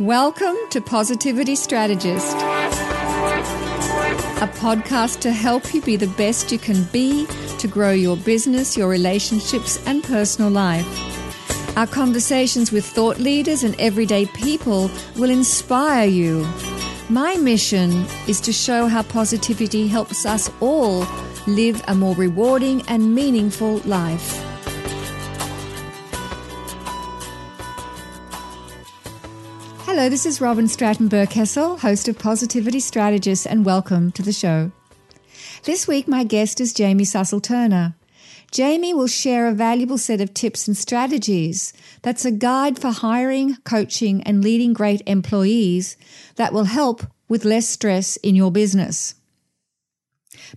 Welcome to Positivity Strategist, a podcast to help you be the best you can be to grow your business, your relationships, and personal life. Our conversations with thought leaders and everyday people will inspire you. My mission is to show how positivity helps us all live a more rewarding and meaningful life. Hello, this is Robyn Stratton Berkessel, host of Positivity Strategist, and welcome to the show. This week, my guest is Jamie Sussel Turner. Jamie will share a valuable set of tips and strategies that's a guide for hiring, coaching, and leading great employees that will help with less stress in your business.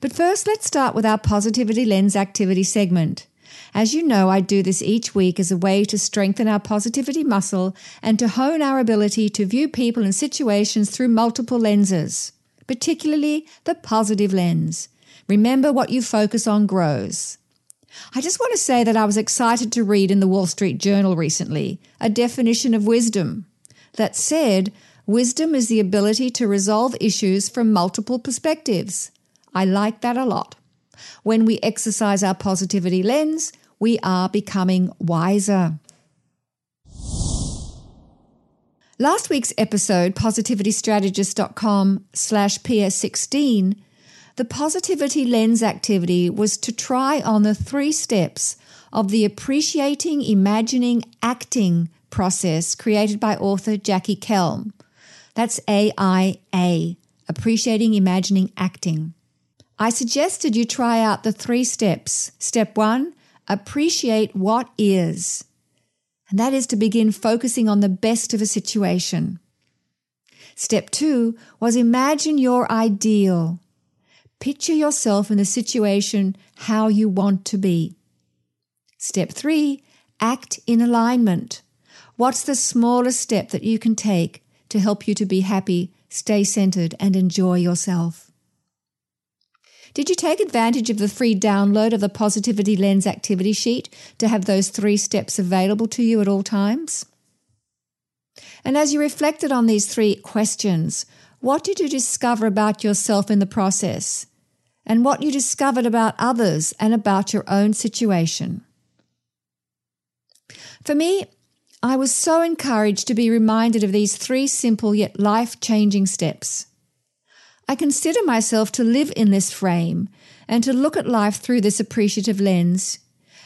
But first, let's start with our Positivity Lens activity segment. As you know, I do this each week as a way to strengthen our positivity muscle and to hone our ability to view people and situations through multiple lenses, particularly the positive lens. Remember what you focus on grows. I just want to say that I was excited to read in the Wall Street Journal recently a definition of wisdom that said, Wisdom is the ability to resolve issues from multiple perspectives. I like that a lot. When we exercise our positivity lens, we are becoming wiser. Last week's episode, positivitystrategist.com slash PS16, the positivity lens activity was to try on the three steps of the appreciating, imagining, acting process created by author Jackie Kelm. That's AIA, appreciating, imagining, acting. I suggested you try out the three steps. Step one, appreciate what is. And that is to begin focusing on the best of a situation. Step two was imagine your ideal. Picture yourself in the situation how you want to be. Step three, act in alignment. What's the smallest step that you can take to help you to be happy, stay centered, and enjoy yourself? Did you take advantage of the free download of the Positivity Lens activity sheet to have those three steps available to you at all times? And as you reflected on these three questions, what did you discover about yourself in the process? And what you discovered about others and about your own situation? For me, I was so encouraged to be reminded of these three simple yet life changing steps. I consider myself to live in this frame and to look at life through this appreciative lens.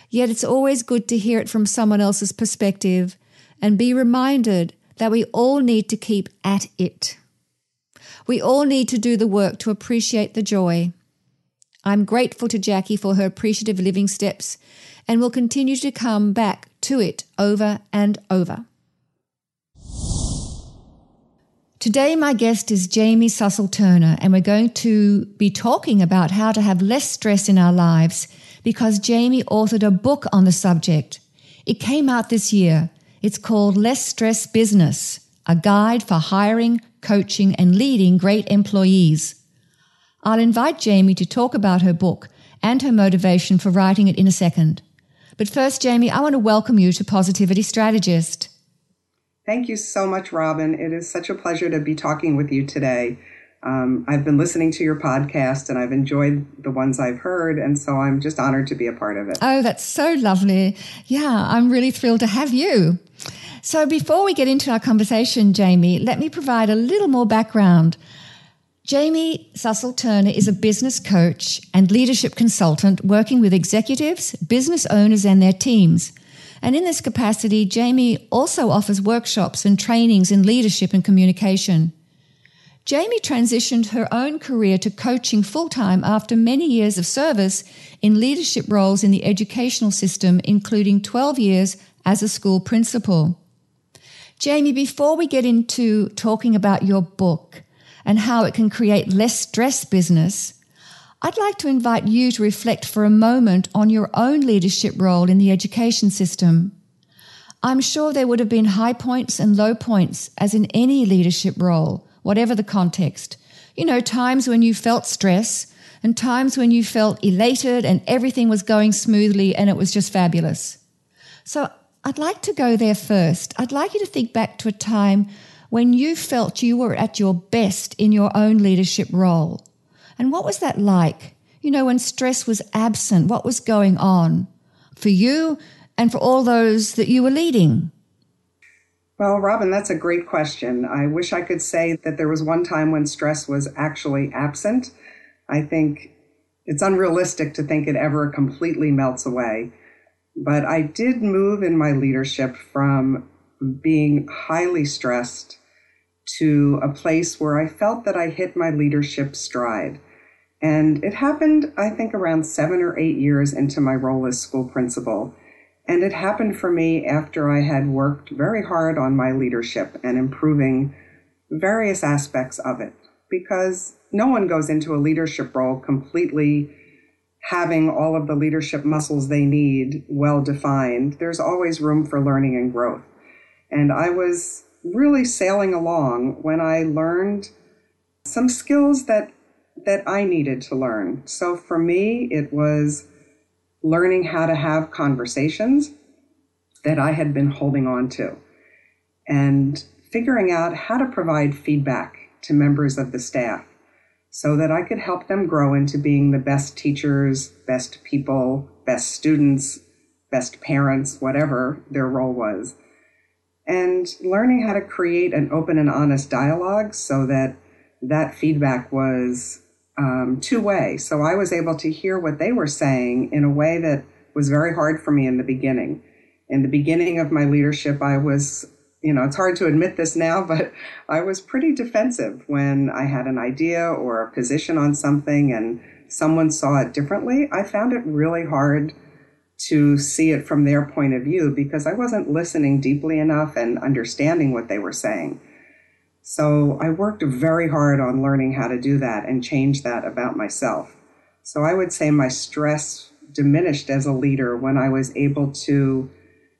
Yet it's always good to hear it from someone else's perspective and be reminded that we all need to keep at it. We all need to do the work to appreciate the joy. I'm grateful to Jackie for her appreciative living steps and will continue to come back to it over and over. Today, my guest is Jamie Sussel Turner, and we're going to be talking about how to have less stress in our lives because Jamie authored a book on the subject. It came out this year. It's called Less Stress Business A Guide for Hiring, Coaching, and Leading Great Employees. I'll invite Jamie to talk about her book and her motivation for writing it in a second. But first, Jamie, I want to welcome you to Positivity Strategist. Thank you so much, Robyn. It is such a pleasure to be talking with you today. Um, I've been listening to your podcast and I've enjoyed the ones I've heard, and so I'm just honored to be a part of it. Oh, that's so lovely. Yeah, I'm really thrilled to have you. So, before we get into our conversation, Jamie, let me provide a little more background. Jamie Sussel Turner is a business coach and leadership consultant working with executives, business owners, and their teams and in this capacity, Jamie also offers workshops and trainings in leadership and communication. Jamie transitioned her own career to coaching full time after many years of service in leadership roles in the educational system, including 12 years as a school principal. Jamie, before we get into talking about your book and how it can create less stress business, I'd like to invite you to reflect for a moment on your own leadership role in the education system. I'm sure there would have been high points and low points, as in any leadership role, whatever the context. You know, times when you felt stress and times when you felt elated and everything was going smoothly and it was just fabulous. So I'd like to go there first. I'd like you to think back to a time when you felt you were at your best in your own leadership role? And what was that like? You know, when stress was absent, what was going on for you and for all those that you were leading? Well, Robyn, that's a great question. I wish I could say that there was one time when stress was actually absent. I think it's unrealistic to think it ever completely melts away. But I did move in my leadership from being highly stressed to a place where I felt that I hit my leadership stride. And it happened, I think, around seven or eight years into my role as school principal. And it happened for me after I had worked very hard on my leadership and improving various aspects of it. Because no one goes into a leadership role completely having all of the leadership muscles they need well defined. There's always room for learning and growth. And I was really sailing along when I learned some skills that that I needed to learn. So for me, it was learning how to have conversations that I had been holding on to and figuring out how to provide feedback to members of the staff so that I could help them grow into being the best teachers, best people, best students, best parents, whatever their role was. And learning how to create an open and honest dialogue so that that feedback was um, two way. So I was able to hear what they were saying in a way that was very hard for me in the beginning. In the beginning of my leadership, I was, you know, it's hard to admit this now, but I was pretty defensive when I had an idea or a position on something and someone saw it differently. I found it really hard to see it from their point of view because I wasn't listening deeply enough and understanding what they were saying. So I worked very hard on learning how to do that and change that about myself. So I would say my stress diminished as a leader when I was able to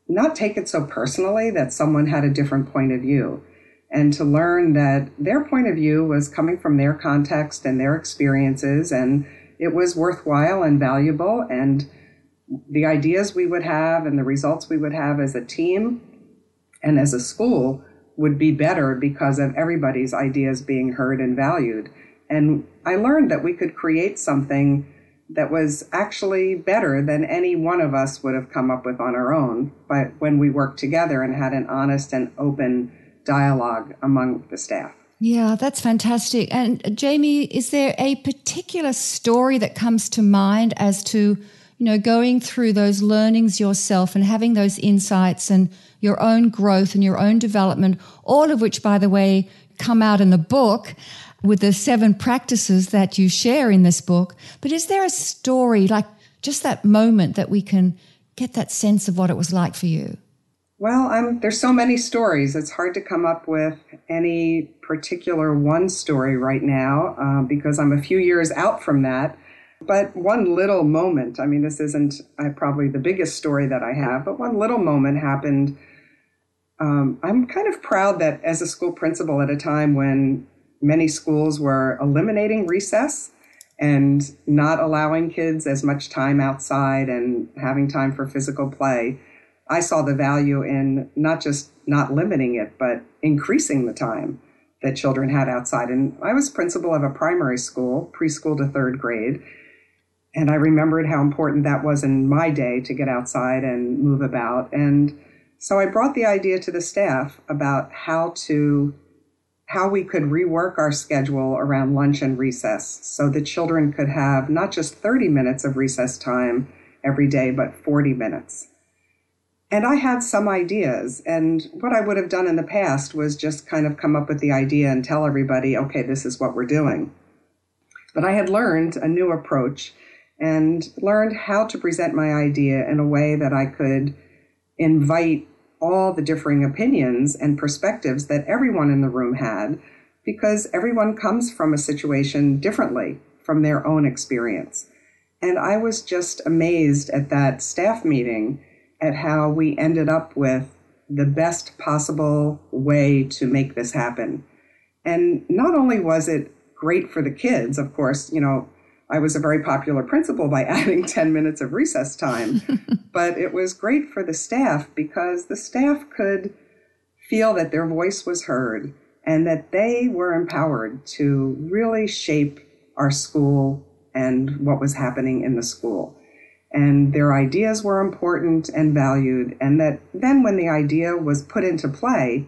not take it so personally that someone had a different point of view and to learn that their point of view was coming from their context and their experiences and it was worthwhile and valuable and the ideas we would have and the results we would have as a team and as a school would be better because of everybody's ideas being heard and valued. And I learned that we could create something that was actually better than any one of us would have come up with on our own, but when we worked together and had an honest and open dialogue among the staff. Yeah, that's fantastic. And Jamie, is there a particular story that comes to mind as to, you know, going through those learnings yourself and having those insights and your own growth and your own development, all of which, by the way, come out in the book with the seven practices that you share in this book. But is there a story, like just that moment, that we can get that sense of what it was like for you? Well, I'm, there's so many stories. It's hard to come up with any particular one story right now uh, because I'm a few years out from that. But one little moment, I mean, this isn't uh, probably the biggest story that I have, but one little moment happened um, I'm kind of proud that as a school principal at a time when many schools were eliminating recess and not allowing kids as much time outside and having time for physical play, I saw the value in not just not limiting it, but increasing the time that children had outside. And I was principal of a primary school, preschool to third grade. And I remembered how important that was in my day to get outside and move about. And so I brought the idea to the staff about how to how we could rework our schedule around lunch and recess so the children could have not just 30 minutes of recess time every day but 40 minutes. And I had some ideas and what I would have done in the past was just kind of come up with the idea and tell everybody, okay, this is what we're doing. But I had learned a new approach and learned how to present my idea in a way that I could invite all the differing opinions and perspectives that everyone in the room had because everyone comes from a situation differently from their own experience. And I was just amazed at that staff meeting at how we ended up with the best possible way to make this happen. And not only was it great for the kids, of course, you know, I was a very popular principal by adding 10 minutes of recess time. but it was great for the staff because the staff could feel that their voice was heard and that they were empowered to really shape our school and what was happening in the school. And their ideas were important and valued, and that then when the idea was put into play,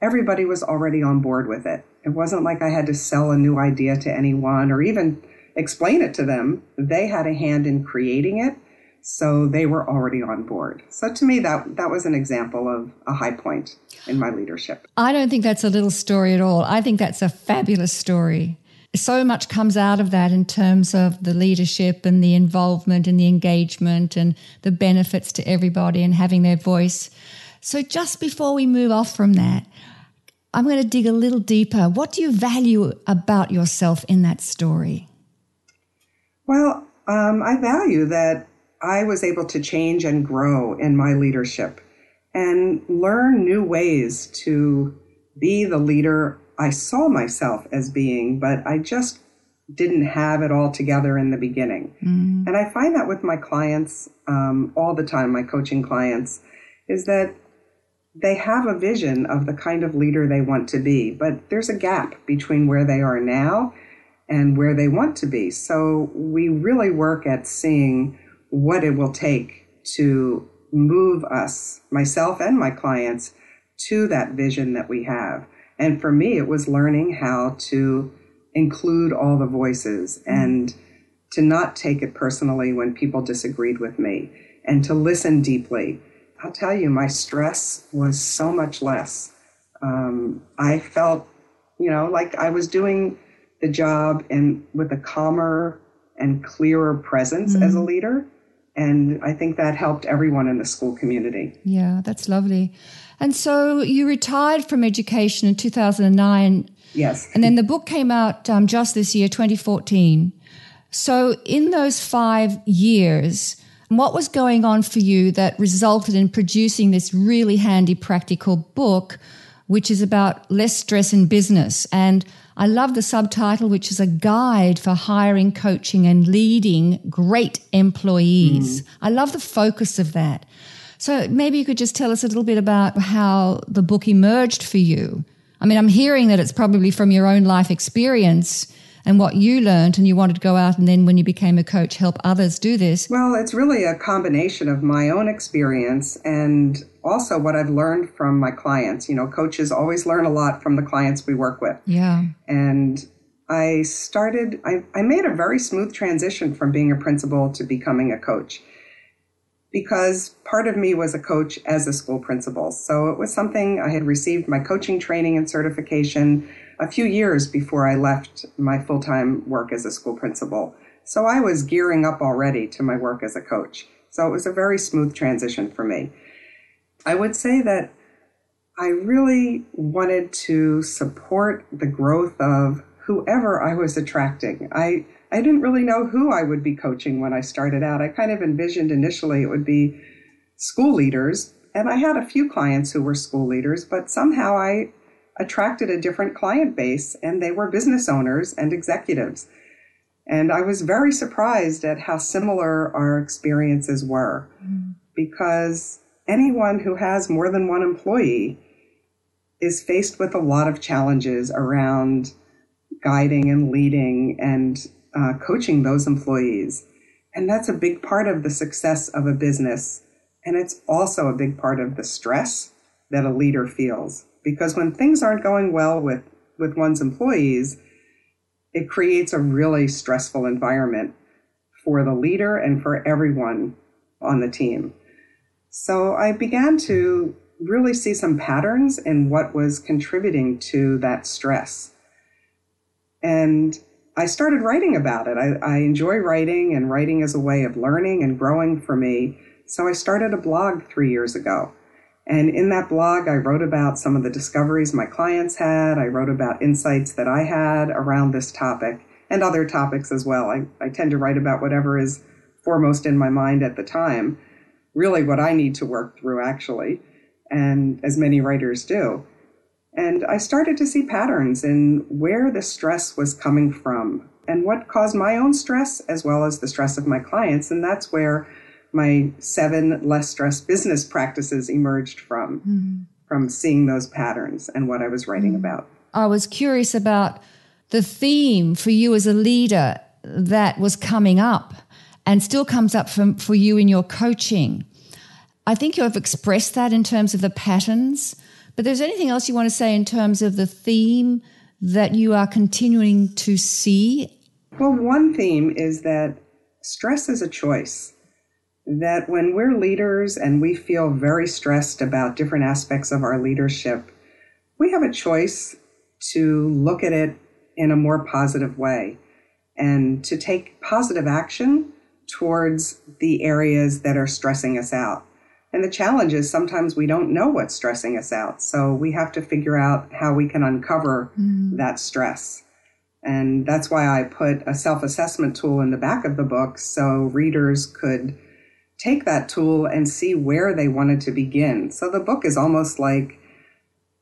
everybody was already on board with it. It wasn't like I had to sell a new idea to anyone or even explain it to them. They had a hand in creating it, so they were already on board. So to me, that that was an example of a high point in my leadership. I don't think that's a little story at all. I think that's a fabulous story. So much comes out of that in terms of the leadership and the involvement and the engagement and the benefits to everybody and having their voice. So, just before we move off from that, I'm going to dig a little deeper. What do you value about yourself in that story? Well, um, I value that I was able to change and grow in my leadership and learn new ways to be the leader I saw myself as being, but I just didn't have it all together in the beginning. Mm. And I find that with my clients um, all the time, my coaching clients, is that they have a vision of the kind of leader they want to be, but there's a gap between where they are now and where they want to be. So we really work at seeing what it will take to move us, myself and my clients, to that vision that we have. And for me, it was learning how to include all the voices mm-hmm. and to not take it personally when people disagreed with me and to listen deeply. I'll tell you, my stress was so much less. Um, I felt, you know, like I was doing the job and with a calmer and clearer presence mm-hmm. as a mm-hmm. leader. And I think that helped everyone in the school community. Yeah, that's lovely. And so you retired from education in 2009. Yes. And then the book came out um, just this year, 2014. So in those five years, what was going on for you that resulted in producing this really handy practical book, which is about less stress in business? And I love the subtitle, which is a guide for hiring, coaching, and leading great employees. Mm. I love the focus of that. So maybe you could just tell us a little bit about how the book emerged for you. I mean, I'm hearing that it's probably from your own life experience and what you learned and you wanted to go out and then when you became a coach help others do this well it's really a combination of my own experience and also what i've learned from my clients you know coaches always learn a lot from the clients we work with yeah and i started i, I made a very smooth transition from being a principal to becoming a coach because part of me was a coach as a school principal. So it was something I had received my coaching training and certification a few years before I left my full time work as a school principal. So I was gearing up already to my work as a coach. So it was a very smooth transition for me. I would say that I really wanted to support the growth of whoever I was attracting. I I didn't really know who I would be coaching when I started out. I kind of envisioned initially it would be school leaders, and I had a few clients who were school leaders, but somehow I attracted a different client base, and they were business owners and executives. And I was very surprised at how similar our experiences were mm. because anyone who has more than one employee is faced with a lot of challenges around guiding and leading and uh, coaching those employees. And that's a big part of the success of a business. And it's also a big part of the stress that a leader feels. Because when things aren't going well with, with one's employees, it creates a really stressful environment for the leader and for everyone on the team. So I began to really see some patterns in what was contributing to that stress. And I started writing about it. I, I enjoy writing, and writing is a way of learning and growing for me. So I started a blog three years ago. And in that blog, I wrote about some of the discoveries my clients had. I wrote about insights that I had around this topic and other topics as well. I, I tend to write about whatever is foremost in my mind at the time, really what I need to work through, actually, and as many writers do. And I started to see patterns in where the stress was coming from and what caused my own stress as well as the stress of my clients. And that's where my seven less stress business practices emerged from, mm-hmm. from seeing those patterns and what I was writing mm-hmm. about. I was curious about the theme for you as a leader that was coming up and still comes up for, for you in your coaching. I think you have expressed that in terms of the patterns, but there's anything else you want to say in terms of the theme that you are continuing to see? Well, one theme is that stress is a choice. That when we're leaders and we feel very stressed about different aspects of our leadership, we have a choice to look at it in a more positive way and to take positive action towards the areas that are stressing us out. And the challenge is sometimes we don't know what's stressing us out. So we have to figure out how we can uncover mm. that stress. And that's why I put a self assessment tool in the back of the book so readers could take that tool and see where they wanted to begin. So the book is almost like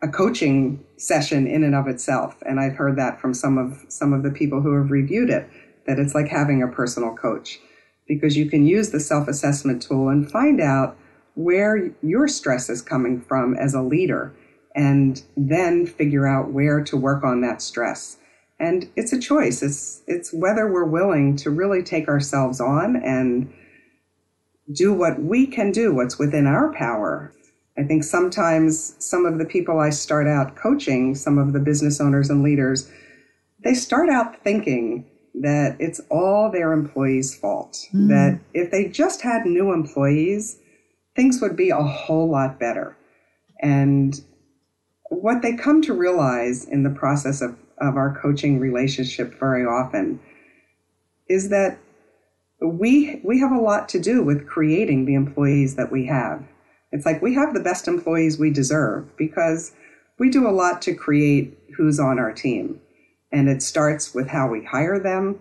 a coaching session in and of itself. And I've heard that from some of some of the people who have reviewed it, that it's like having a personal coach because you can use the self-assessment tool and find out where your stress is coming from as a leader and then figure out where to work on that stress. And it's a choice. It's it's whether we're willing to really take ourselves on and do what we can do, what's within our power. I think sometimes some of the people I start out coaching, some of the business owners and leaders, they start out thinking that it's all their employees' fault. Mm. That if they just had new employees, things would be a whole lot better. And what they come to realize in the process of, of our coaching relationship very often is that we we have a lot to do with creating the employees that we have. It's like we have the best employees we deserve because we do a lot to create who's on our team. And it starts with how we hire them.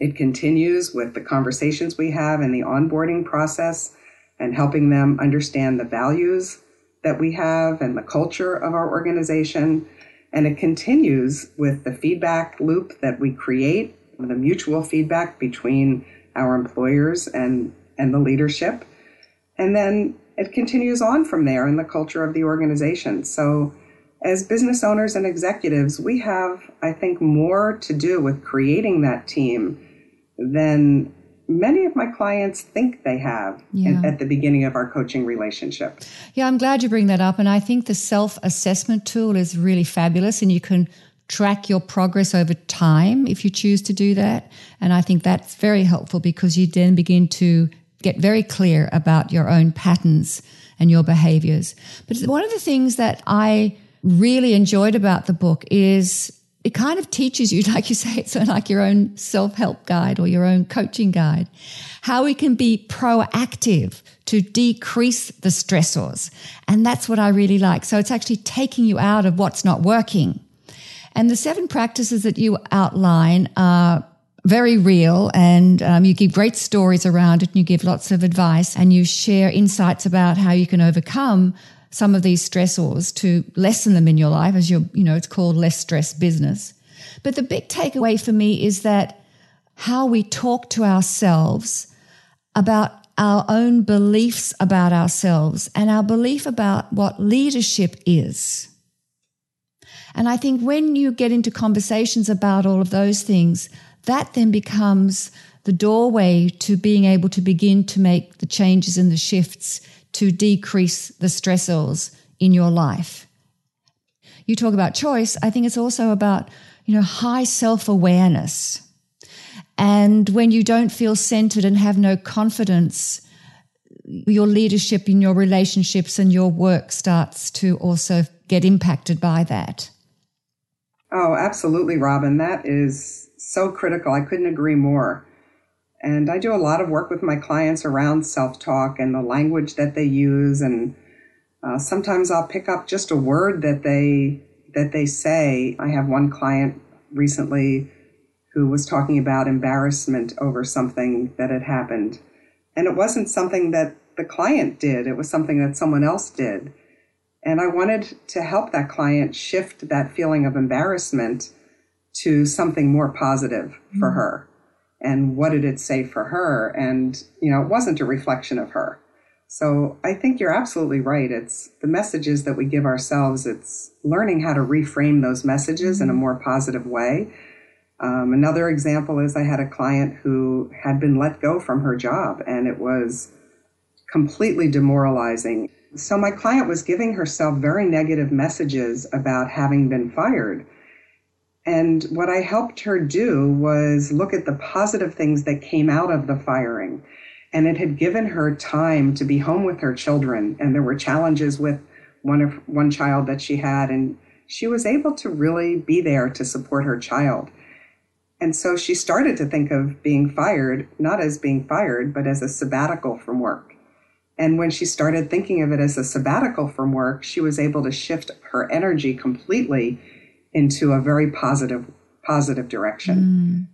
It continues with the conversations we have in the onboarding process and helping them understand the values that we have and the culture of our organization. And it continues with the feedback loop that we create, the mutual feedback between our employers and, and the leadership. And then it continues on from there in the culture of the organization. So as business owners and executives, we have, I think, more to do with creating that team than many of my clients think they have yeah. at the beginning of our coaching relationship. Yeah, I'm glad you bring that up. And I think the self assessment tool is really fabulous, and you can track your progress over time if you choose to do that. And I think that's very helpful because you then begin to get very clear about your own patterns and your behaviors. But one of the things that I really enjoyed about the book is it kind of teaches you, like you say, it's like your own self help guide or your own coaching guide, how we can be proactive to decrease the stressors. And that's what I really like. So it's actually taking you out of what's not working. And the seven practices that you outline are very real and um, you give great stories around it and you give lots of advice and you share insights about how you can overcome some of these stressors to lessen them in your life as you're, you know, it's called less stress business. But the big takeaway for me is that how we talk to ourselves about our own beliefs about ourselves and our belief about what leadership is. And I think when you get into conversations about all of those things, that then becomes the doorway to being able to begin to make the changes and the shifts to decrease the stressors in your life. You talk about choice. I think it's also about, you know, high self awareness. And when you don't feel centered and have no confidence, your leadership in your relationships and your work starts to also get impacted by that. Oh, absolutely, Robyn. That is so critical. I couldn't agree more. And I do a lot of work with my clients around self talk and the language that they use. And uh, sometimes I'll pick up just a word that they that they say. I have one client recently who was talking about embarrassment over something that had happened. And it wasn't something that the client did, it was something that someone else did. And I wanted to help that client shift that feeling of embarrassment to something more positive for mm-hmm. her and what did it say for her and you know it wasn't a reflection of her So I think you're absolutely right. It's the messages that we give ourselves, it's learning how to reframe those messages in a more positive way. Um, another example is I had a client who had been let go from her job and it was completely demoralizing. So my client was giving herself very negative messages about having been fired. And what I helped her do was look at the positive things that came out of the firing. And it had given her time to be home with her children. And there were challenges with one of one child that she had. And she was able to really be there to support her child. And so she started to think of being fired not as being fired but as a sabbatical from work. And when she started thinking of it as a sabbatical from work she was able to shift her energy completely into a very positive positive direction mm.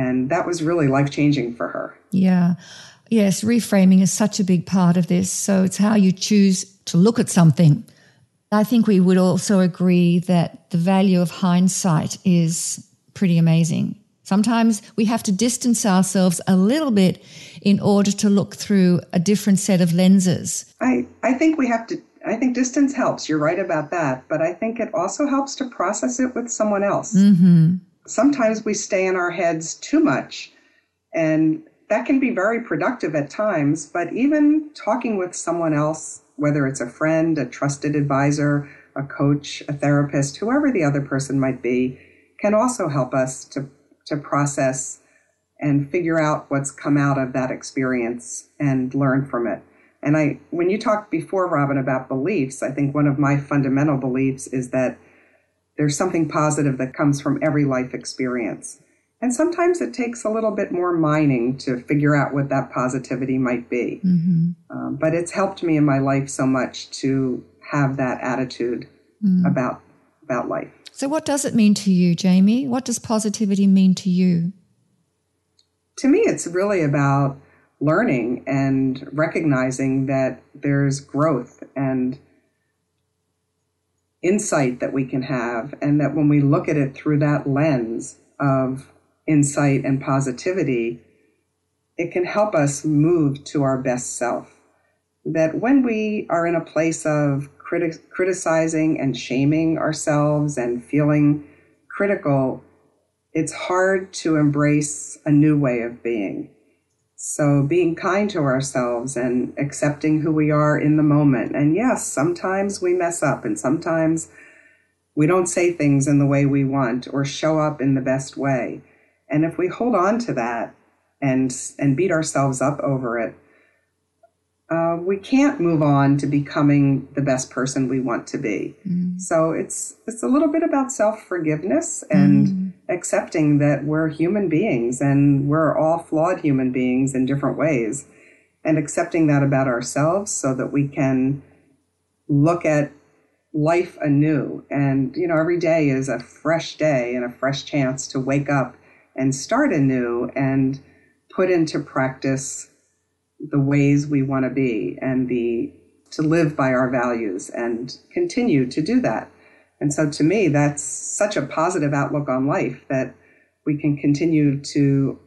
and that was really life changing for her yeah Yes, reframing is such a big part of this. So it's how you choose to look at something. I think we would also agree that the value of hindsight is pretty amazing. Sometimes we have to distance ourselves a little bit in order to look through a different set of lenses. I, I think we have to, I think distance helps. You're right about that. But I think it also helps to process it with someone else. Mm-hmm. Sometimes we stay in our heads too much and that can be very productive at times, but even talking with someone else, whether it's a friend, a trusted advisor, a coach, a therapist, whoever the other person might be, can also help us to, to process and figure out what's come out of that experience and learn from it. And I, when you talked before, Robyn, about beliefs, I think one of my fundamental beliefs is that there's something positive that comes from every life experience. And sometimes it takes a little bit more mining to figure out what that positivity might be. Mm-hmm. Um, but it's helped me in my life so much to have that attitude mm. about about life. So, what does it mean to you, Jamie? What does positivity mean to you? To me, it's really about learning and recognizing that there's growth and insight that we can have, and that when we look at it through that lens of insight and positivity, it can help us move to our best self. That when we are in a place of criti- criticizing and shaming ourselves and feeling critical, it's hard to embrace a new way of being. So, being kind to ourselves and accepting who we are in the moment. And yes, sometimes we mess up and sometimes we don't say things in the way we want or show up in the best way. And if we hold on to that and and beat ourselves up over it, uh, we can't move on to becoming the best person we want to be. Mm. So it's it's a little bit about self forgiveness and mm. Accepting that we're human beings and we're all flawed human beings in different ways, and accepting that about ourselves so that we can look at life anew. And you know, every day is a fresh day and a fresh chance to wake up and start anew and put into practice the ways we want to be and the to live by our values and continue to do that. And so to me that's such a positive outlook on life that we can continue to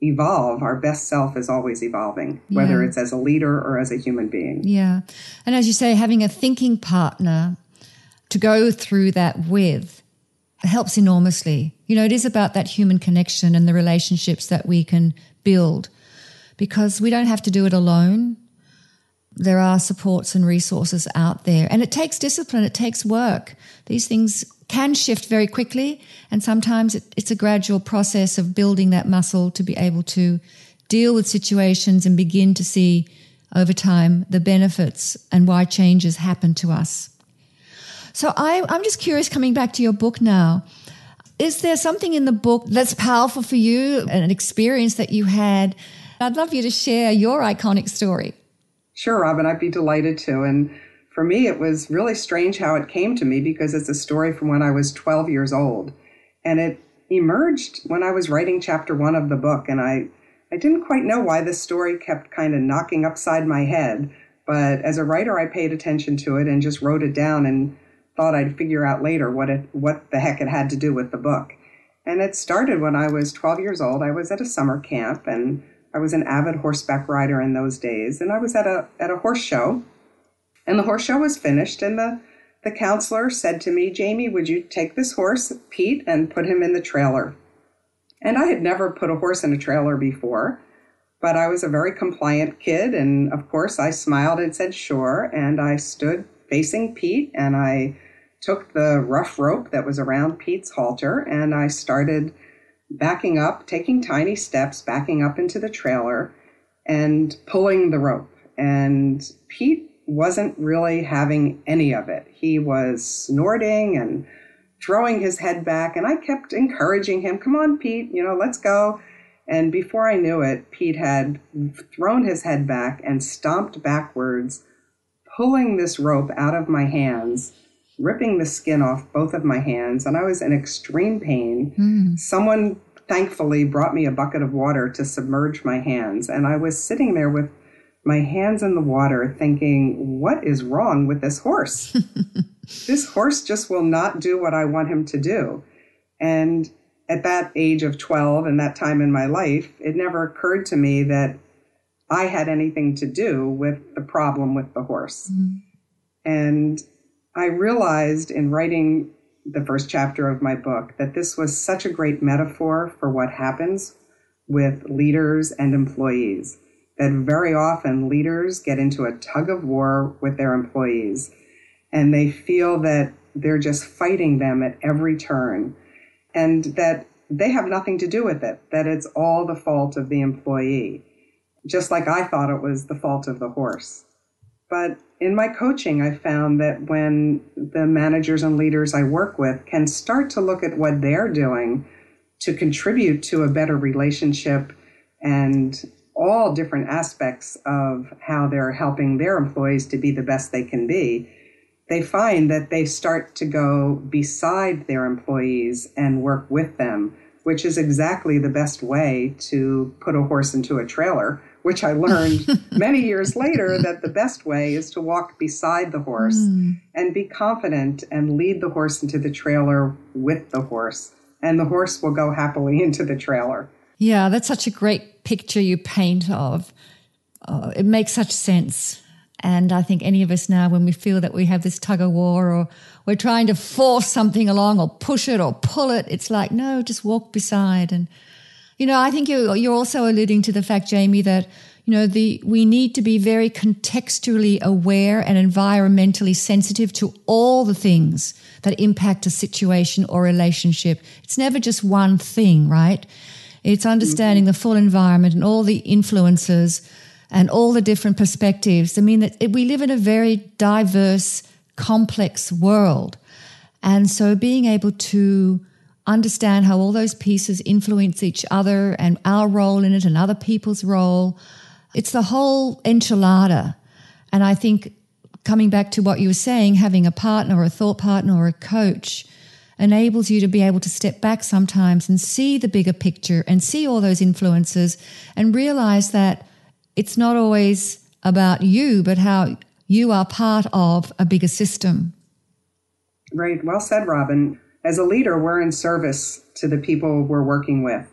evolve. Our best self is always evolving, yeah. whether it's as a leader or as a human being. Yeah. And as you say, having a thinking partner to go through that with helps enormously. You know, it is about that human connection and the relationships that we can build because we don't have to do it alone. There are supports and resources out there, and it takes discipline, it takes work. These things can shift very quickly, and sometimes it, it's a gradual process of building that muscle to be able to deal with situations and begin to see over time the benefits and why changes happen to us. So I, I'm just curious, coming back to your book now, is there something in the book that's powerful for you, an experience that you had? I'd love you to share your iconic story. Sure, Robyn, I'd be delighted to. And for me, it was really strange how it came to me because it's a story from when I was 12 years old. And it emerged when I was writing chapter one of the book. And I, I didn't quite know why this story kept kind of knocking upside my head. But as a writer, I paid attention to it and just wrote it down. And thought I'd figure out later what it what the heck it had to do with the book. And it started when I was 12 years old. I was at a summer camp and I was an avid horseback rider in those days, and I was at a at a horse show, and the horse show was finished, and the the counselor said to me, Jamie, would you take this horse, Pete, and put him in the trailer? And I had never put a horse in a trailer before, but I was a very compliant kid. And of course, I smiled and said, sure. And I stood facing Pete and I took the rough rope that was around Pete's halter and I started backing up, taking tiny steps, backing up into the trailer and pulling the rope. And Pete wasn't really having any of it. He was snorting and throwing his head back, and I kept encouraging him, Come on, Pete, you know, let's go. And before I knew it, Pete had thrown his head back and stomped backwards, pulling this rope out of my hands, ripping the skin off both of my hands, and I was in extreme pain. Mm. Someone thankfully brought me a bucket of water to submerge my hands, and I was sitting there with my hands in the water thinking, what is wrong with this horse? this horse just will not do what I want him to do. And at that age of 12 and that time in my life, it never occurred to me that I had anything to do with the problem with the horse. Mm-hmm. And I realized in writing the first chapter of my book that this was such a great metaphor for what happens with leaders and employees that very often leaders get into a tug of war with their employees and they feel that they're just fighting them at every turn and that they have nothing to do with it, that it's all the fault of the employee, just like I thought it was the fault of the horse. But in my coaching, I found that when the managers and leaders I work with can start to look at what they're doing to contribute to a better relationship and all different aspects of how they're helping their employees to be the best they can be, they find that they start to go beside their employees and work with them, which is exactly the best way to put a horse into a trailer, which I learned many years later that the best way is to walk beside the horse mm. and be confident and lead the horse into the trailer with the horse. And the horse will go happily into the trailer. Yeah, that's such a great picture you paint of. Uh, it makes such sense. And I think any of us now, when we feel that we have this tug of war or we're trying to force something along or push it or pull it, it's like, no, just walk beside. And, you know, I think you're, you're also alluding to the fact, Jamie, that, you know, the, we need to be very contextually aware and environmentally sensitive to all the things that impact a situation or relationship. It's never just one thing, right? It's understanding the full environment and all the influences and all the different perspectives. I mean, that we live in a very diverse, complex world. And so being able to understand how all those pieces influence each other and our role in it and other people's role, it's the whole enchilada. And I think coming back to what you were saying, having a partner or a thought partner or a coach enables you to be able to step back sometimes and see the bigger picture and see all those influences and realize that it's not always about you, but how you are part of a bigger system. Right. Well said, Robyn. As a leader, we're in service to the people we're working with.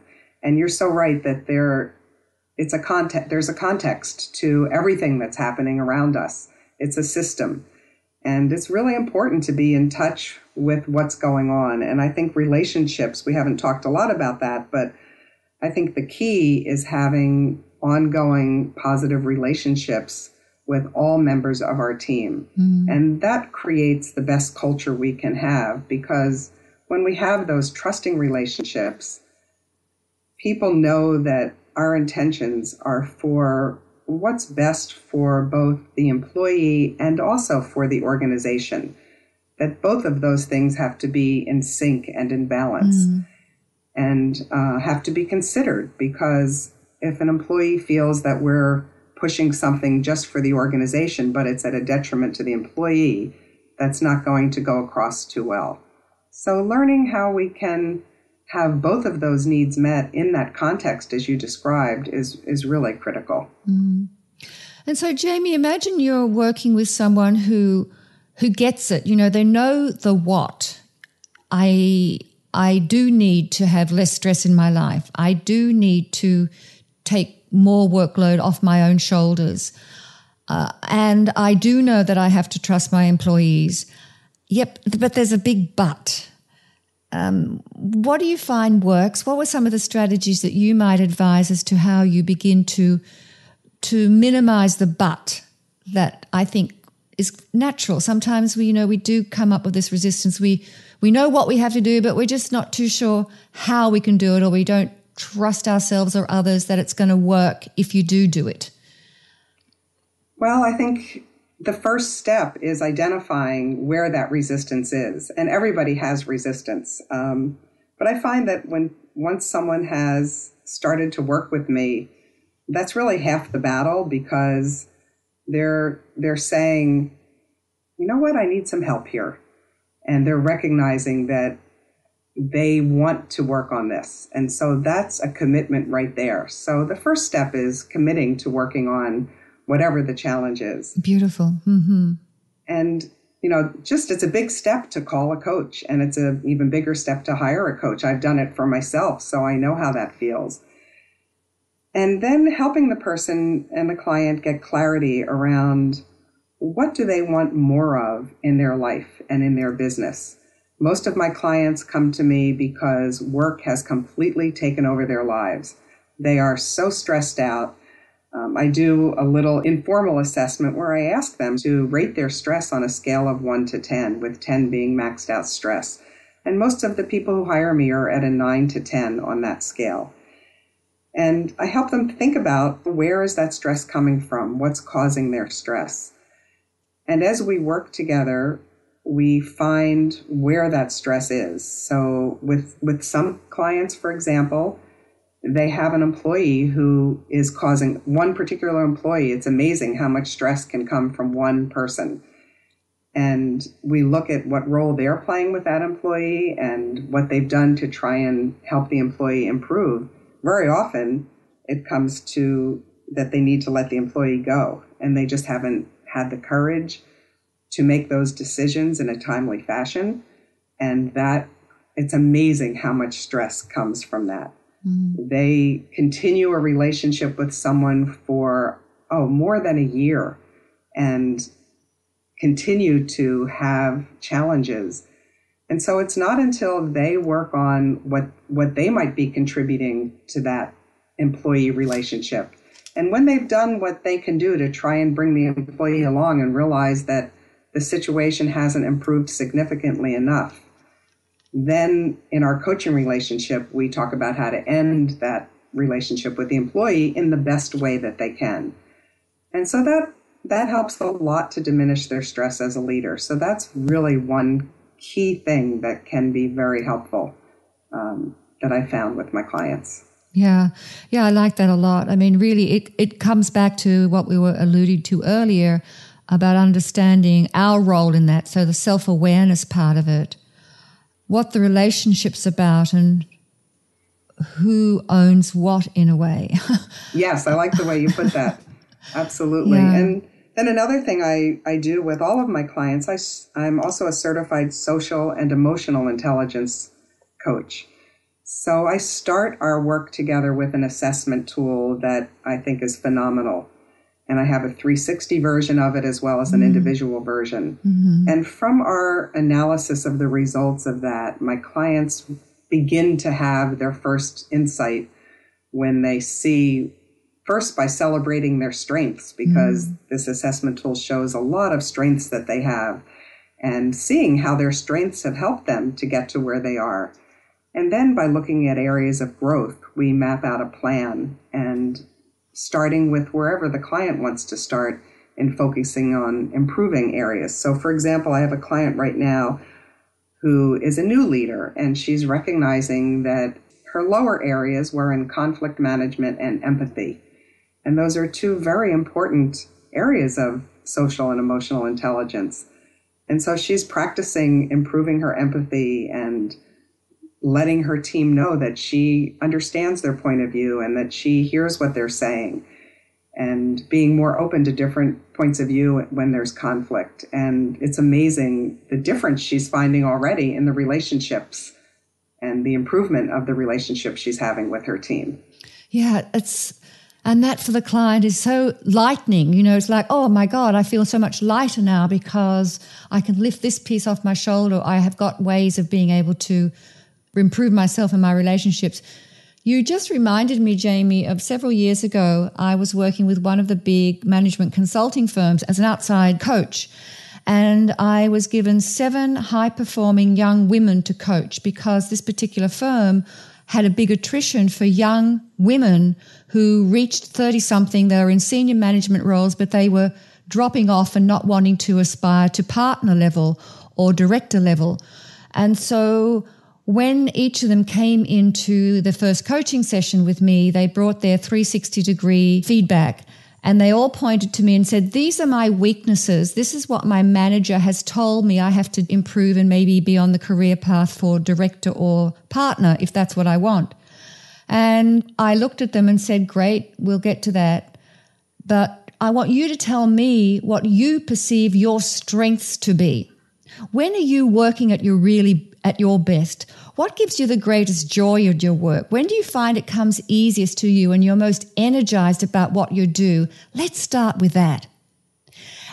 And you're so right that there it's a context there's a context to everything that's happening around us. It's a system. And it's really important to be in touch with what's going on. And I think relationships, we haven't talked a lot about that, but I think the key is having ongoing positive relationships with all members of our team. Mm. And that creates the best culture we can have because when we have those trusting relationships, people know that our intentions are for what's best for both the employee and also for the organization. That both of those things have to be in sync and in balance mm. and uh, have to be considered because if an employee feels that we're pushing something just for the organization, but it's at a detriment to the employee, that's not going to go across too well. So, learning how we can have both of those needs met in that context as you described is is really critical. Mm. And so Jamie, imagine you're working with someone who who gets it. You know, they know the what. I I do need to have less stress in my life. I do need to take more workload off my own shoulders. Uh, and I do know that I have to trust my employees. Yep, but there's a big but. Um, what do you find works? What were some of the strategies that you might advise as to how you begin to to minimize the but that I think is natural. Sometimes we, you know, we do come up with this resistance. We we know what we have to do, but we're just not too sure how we can do it, or we don't trust ourselves or others that it's going to work if you do do it. Well, I think the first step is identifying where that resistance is, and everybody has resistance. Um, but I find that when once someone has started to work with me, that's really half the battle because they're they're saying, you know what, I need some help here, and they're recognizing that they want to work on this, and so that's a commitment right there. So the first step is committing to working on whatever the challenge is. Beautiful. Mm-hmm. And you know, just it's a big step to call a coach, and it's an even bigger step to hire a coach. I've done it for myself, so I know how that feels and then helping the person and the client get clarity around what do they want more of in their life and in their business. Most of my clients come to me because work has completely taken over their lives. They are so stressed out. Um, I do a little informal assessment where I ask them to rate their stress on a scale of 1 to 10, with 10 being maxed out stress. And most of the people who hire me are at a 9 to 10 on that scale. And I help them think about where is that stress coming from? What's causing their stress? And as we work together, we find where that stress is. So with with some clients, for example, they have an employee who is causing one particular employee. It's amazing how much stress can come from one person. And we look at what role they're playing with that employee and what they've done to try and help the employee improve very often it comes to that they need to let the employee go and they just haven't had the courage to make those decisions in a timely fashion and that it's amazing how much stress comes from that mm. they continue a relationship with someone for oh more than a year and continue to have challenges and so it's not until they work on what, what they might be contributing to that employee relationship. And when they've done what they can do to try and bring the employee along and realize that the situation hasn't improved significantly enough, then in our coaching relationship, we talk about how to end that relationship with the employee in the best way that they can. And so that that helps a lot to diminish their stress as a leader. So that's really one key thing that can be very helpful um, that I found with my clients. Yeah, yeah, I like that a lot. I mean, really, it, it comes back to what we were alluding to earlier about understanding our role in that. So, the self awareness part of it, what the relationship's about, and who owns what in a way. yes, I like the way you put that. Absolutely. Yeah. And then another thing I, I do with all of my clients, I, I'm also a certified social and emotional intelligence coach. So I start our work together with an assessment tool that I think is phenomenal. And I have a 360 version of it as well as an mm-hmm. individual version. Mm-hmm. And from our analysis of the results of that, my clients begin to have their first insight when they see first by celebrating their strengths because mm. this assessment tool shows a lot of strengths that they have and seeing how their strengths have helped them to get to where they are. And then by looking at areas of growth, we map out a plan and starting with wherever the client wants to start and focusing on improving areas. So, for example, I have a client right now who is a new leader and she's recognizing that her lower areas were in conflict management and empathy. And those are two very important areas of social and emotional intelligence. And so she's practicing improving her empathy and letting her team know that she understands their point of view and that she hears what they're saying and being more open to different points of view when there's conflict. And it's amazing the difference she's finding already in the relationships and the improvement of the relationship she's having with her team. Yeah, it's And that for the client is so lightening. You know, it's like, oh my God, I feel so much lighter now because I can lift this piece off my shoulder. I have got ways of being able to improve myself and my relationships. You just reminded me, Jamie, of several years ago, I was working with one of the big management consulting firms as an outside coach. And I was given seven high performing young women to coach because this particular firm had a big attrition for young women who reached 30 something. They were in senior management roles, but they were dropping off and not wanting to aspire to partner level or director level. And so when each of them came into the first coaching session with me, they brought their 360 degree feedback. And they all pointed to me and said, These are my weaknesses. This is what my manager has told me I have to improve and maybe be on the career path for director or partner if that's what I want. And I looked at them and said, Great, we'll get to that. But I want you to tell me what you perceive your strengths to be. When are you working at your really at your best? What gives you the greatest joy in your work? When do you find it comes easiest to you and you're most energized about what you do? Let's start with that.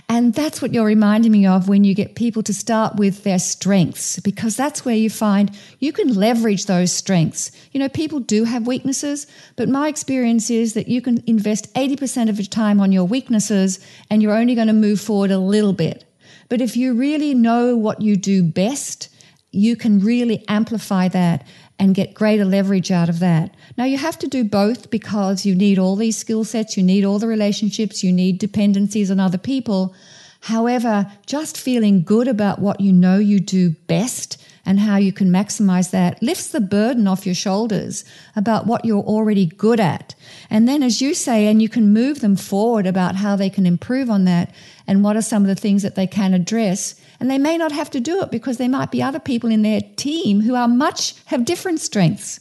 And that's what you're reminding me of when you get people to start with their strengths, because that's where you find you can leverage those strengths. You know, people do have weaknesses, but my experience is that you can invest 80% of your time on your weaknesses and you're only going to move forward a little bit. But if you really know what you do best, you can really amplify that and get greater leverage out of that. Now, you have to do both because you need all these skill sets, you need all the relationships, you need dependencies on other people. However, just feeling good about what you know you do best and how you can maximize that lifts the burden off your shoulders about what you're already good at. And then, as you say, and you can move them forward about how they can improve on that and what are some of the things that they can address and they may not have to do it because there might be other people in their team who are much, have different strengths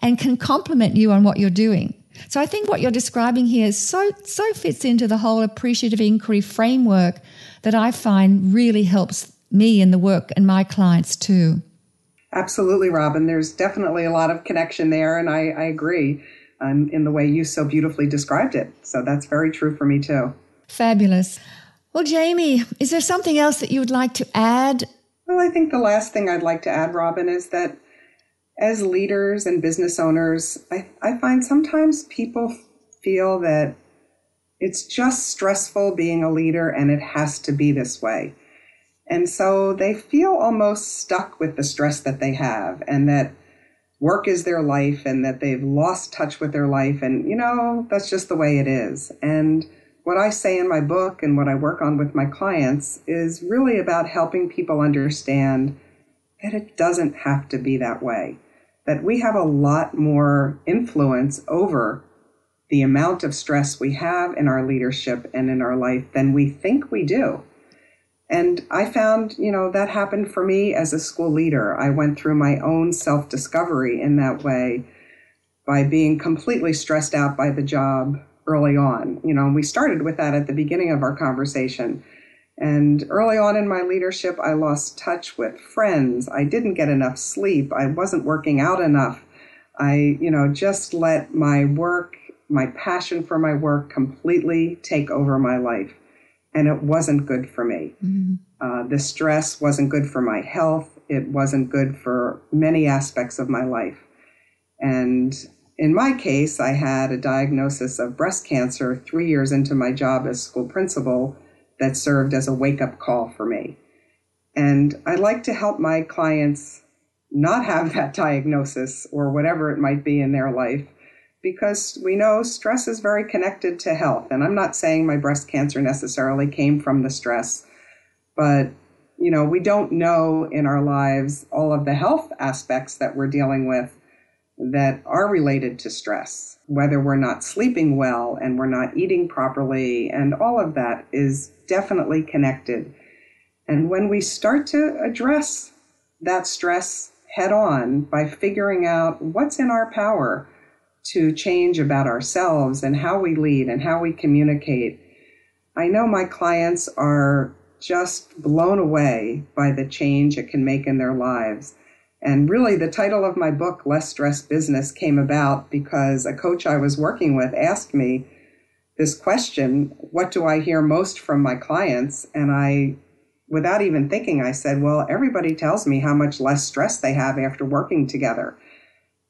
and can complement you on what you're doing. So I think what you're describing here so, so fits into the whole appreciative inquiry framework that I find really helps me in the work and my clients too. Absolutely, Robyn. There's definitely a lot of connection there, and I, I agree um, in the way you so beautifully described it. So that's very true for me too. Fabulous. Well, Jamie, is there something else that you would like to add? Well, I think the last thing I'd like to add, Robyn, is that as leaders and business owners, I, I find sometimes people feel that it's just stressful being a leader and it has to be this way. And so they feel almost stuck with the stress that they have and that work is their life and that they've lost touch with their life. And, you know, that's just the way it is. And what I say in my book and what I work on with my clients is really about helping people understand that it doesn't have to be that way. That we have a lot more influence over the amount of stress we have in our leadership and in our life than we think we do. And I found, you know, that happened for me as a school leader. I went through my own self discovery in that way by being completely stressed out by the job early on. You know, we started with that at the beginning of our conversation. And early on in my leadership, I lost touch with friends. I didn't get enough sleep. I wasn't working out enough. I, you know, just let my work, my passion for my work completely take over my life. And it wasn't good for me. Mm-hmm. Uh, the stress wasn't good for my health. It wasn't good for many aspects of my life. And in my case, I had a diagnosis of breast cancer three years into my job as school principal that served as a wake up call for me. And I like to help my clients not have that diagnosis or whatever it might be in their life because we know stress is very connected to health. And I'm not saying my breast cancer necessarily came from the stress, but you know, we don't know in our lives all of the health aspects that we're dealing with that are related to stress, whether we're not sleeping well and we're not eating properly, and all of that is definitely connected. And when we start to address that stress head on by figuring out what's in our power to change about ourselves and how we lead and how we communicate, I know my clients are just blown away by the change it can make in their lives And really, the title of my book, Less Stress Business, came about because a coach I was working with asked me this question What do I hear most from my clients? And I, without even thinking, I said, Well, everybody tells me how much less stress they have after working together.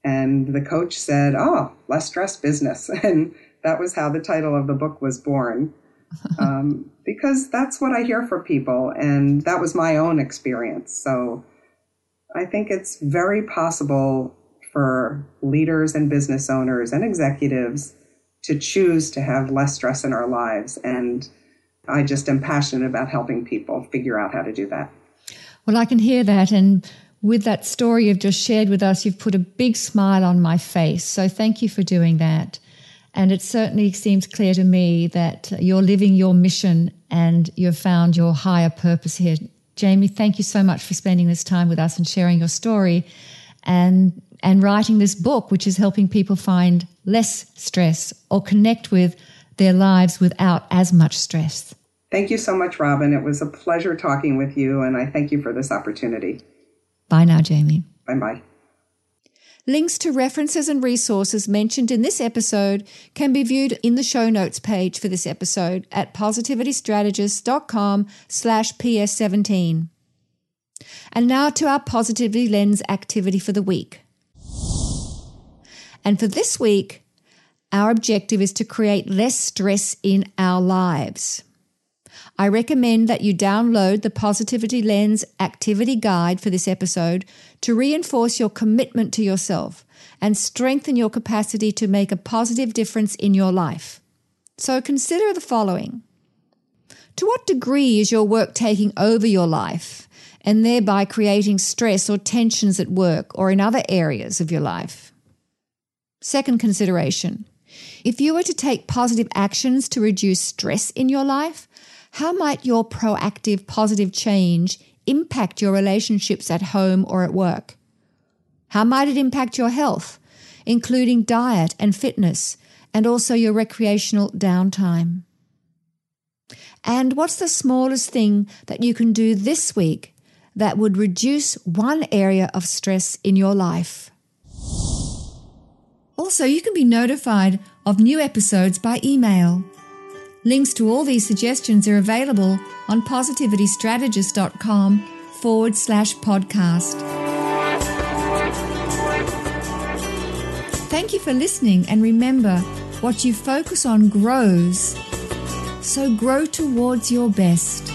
And the coach said, Oh, less stress business. And that was how the title of the book was born. um, because that's what I hear from people. And that was my own experience. So I think it's very possible for leaders and business owners and executives to choose to have less stress in our lives. And I just am passionate about helping people figure out how to do that. Well, I can hear that. And with that story you've just shared with us, you've put a big smile on my face. So thank you for doing that. And it certainly seems clear to me that you're living your mission and you've found your higher purpose here. Jamie, thank you so much for spending this time with us and sharing your story and and writing this book which is helping people find less stress or connect with their lives without as much stress. Thank you so much, Robyn. It was a pleasure talking with you, and I thank you for this opportunity. Bye now, Jamie. Bye bye. Links to references and resources mentioned in this episode can be viewed in the show notes page for this episode at positivitystrategist.com slash ps17. And now to our Positivity Lens activity for the week. And for this week, our objective is to create less stress in our lives. I recommend that you download the Positivity Lens activity guide for this episode to reinforce your commitment to yourself and strengthen your capacity to make a positive difference in your life. So consider the following. To what degree is your work taking over your life and thereby creating stress or tensions at work or in other areas of your life? Second consideration. If you were to take positive actions to reduce stress in your life, how might your proactive positive change impact your relationships at home or at work? How might it impact your health, including diet and fitness, and also your recreational downtime? And what's the smallest thing that you can do this week that would reduce one area of stress in your life? Also, you can be notified of new episodes by email. Links to all these suggestions are available on positivitystrategist.com forward slash podcast. Thank you for listening, and remember what you focus on grows. So grow towards your best.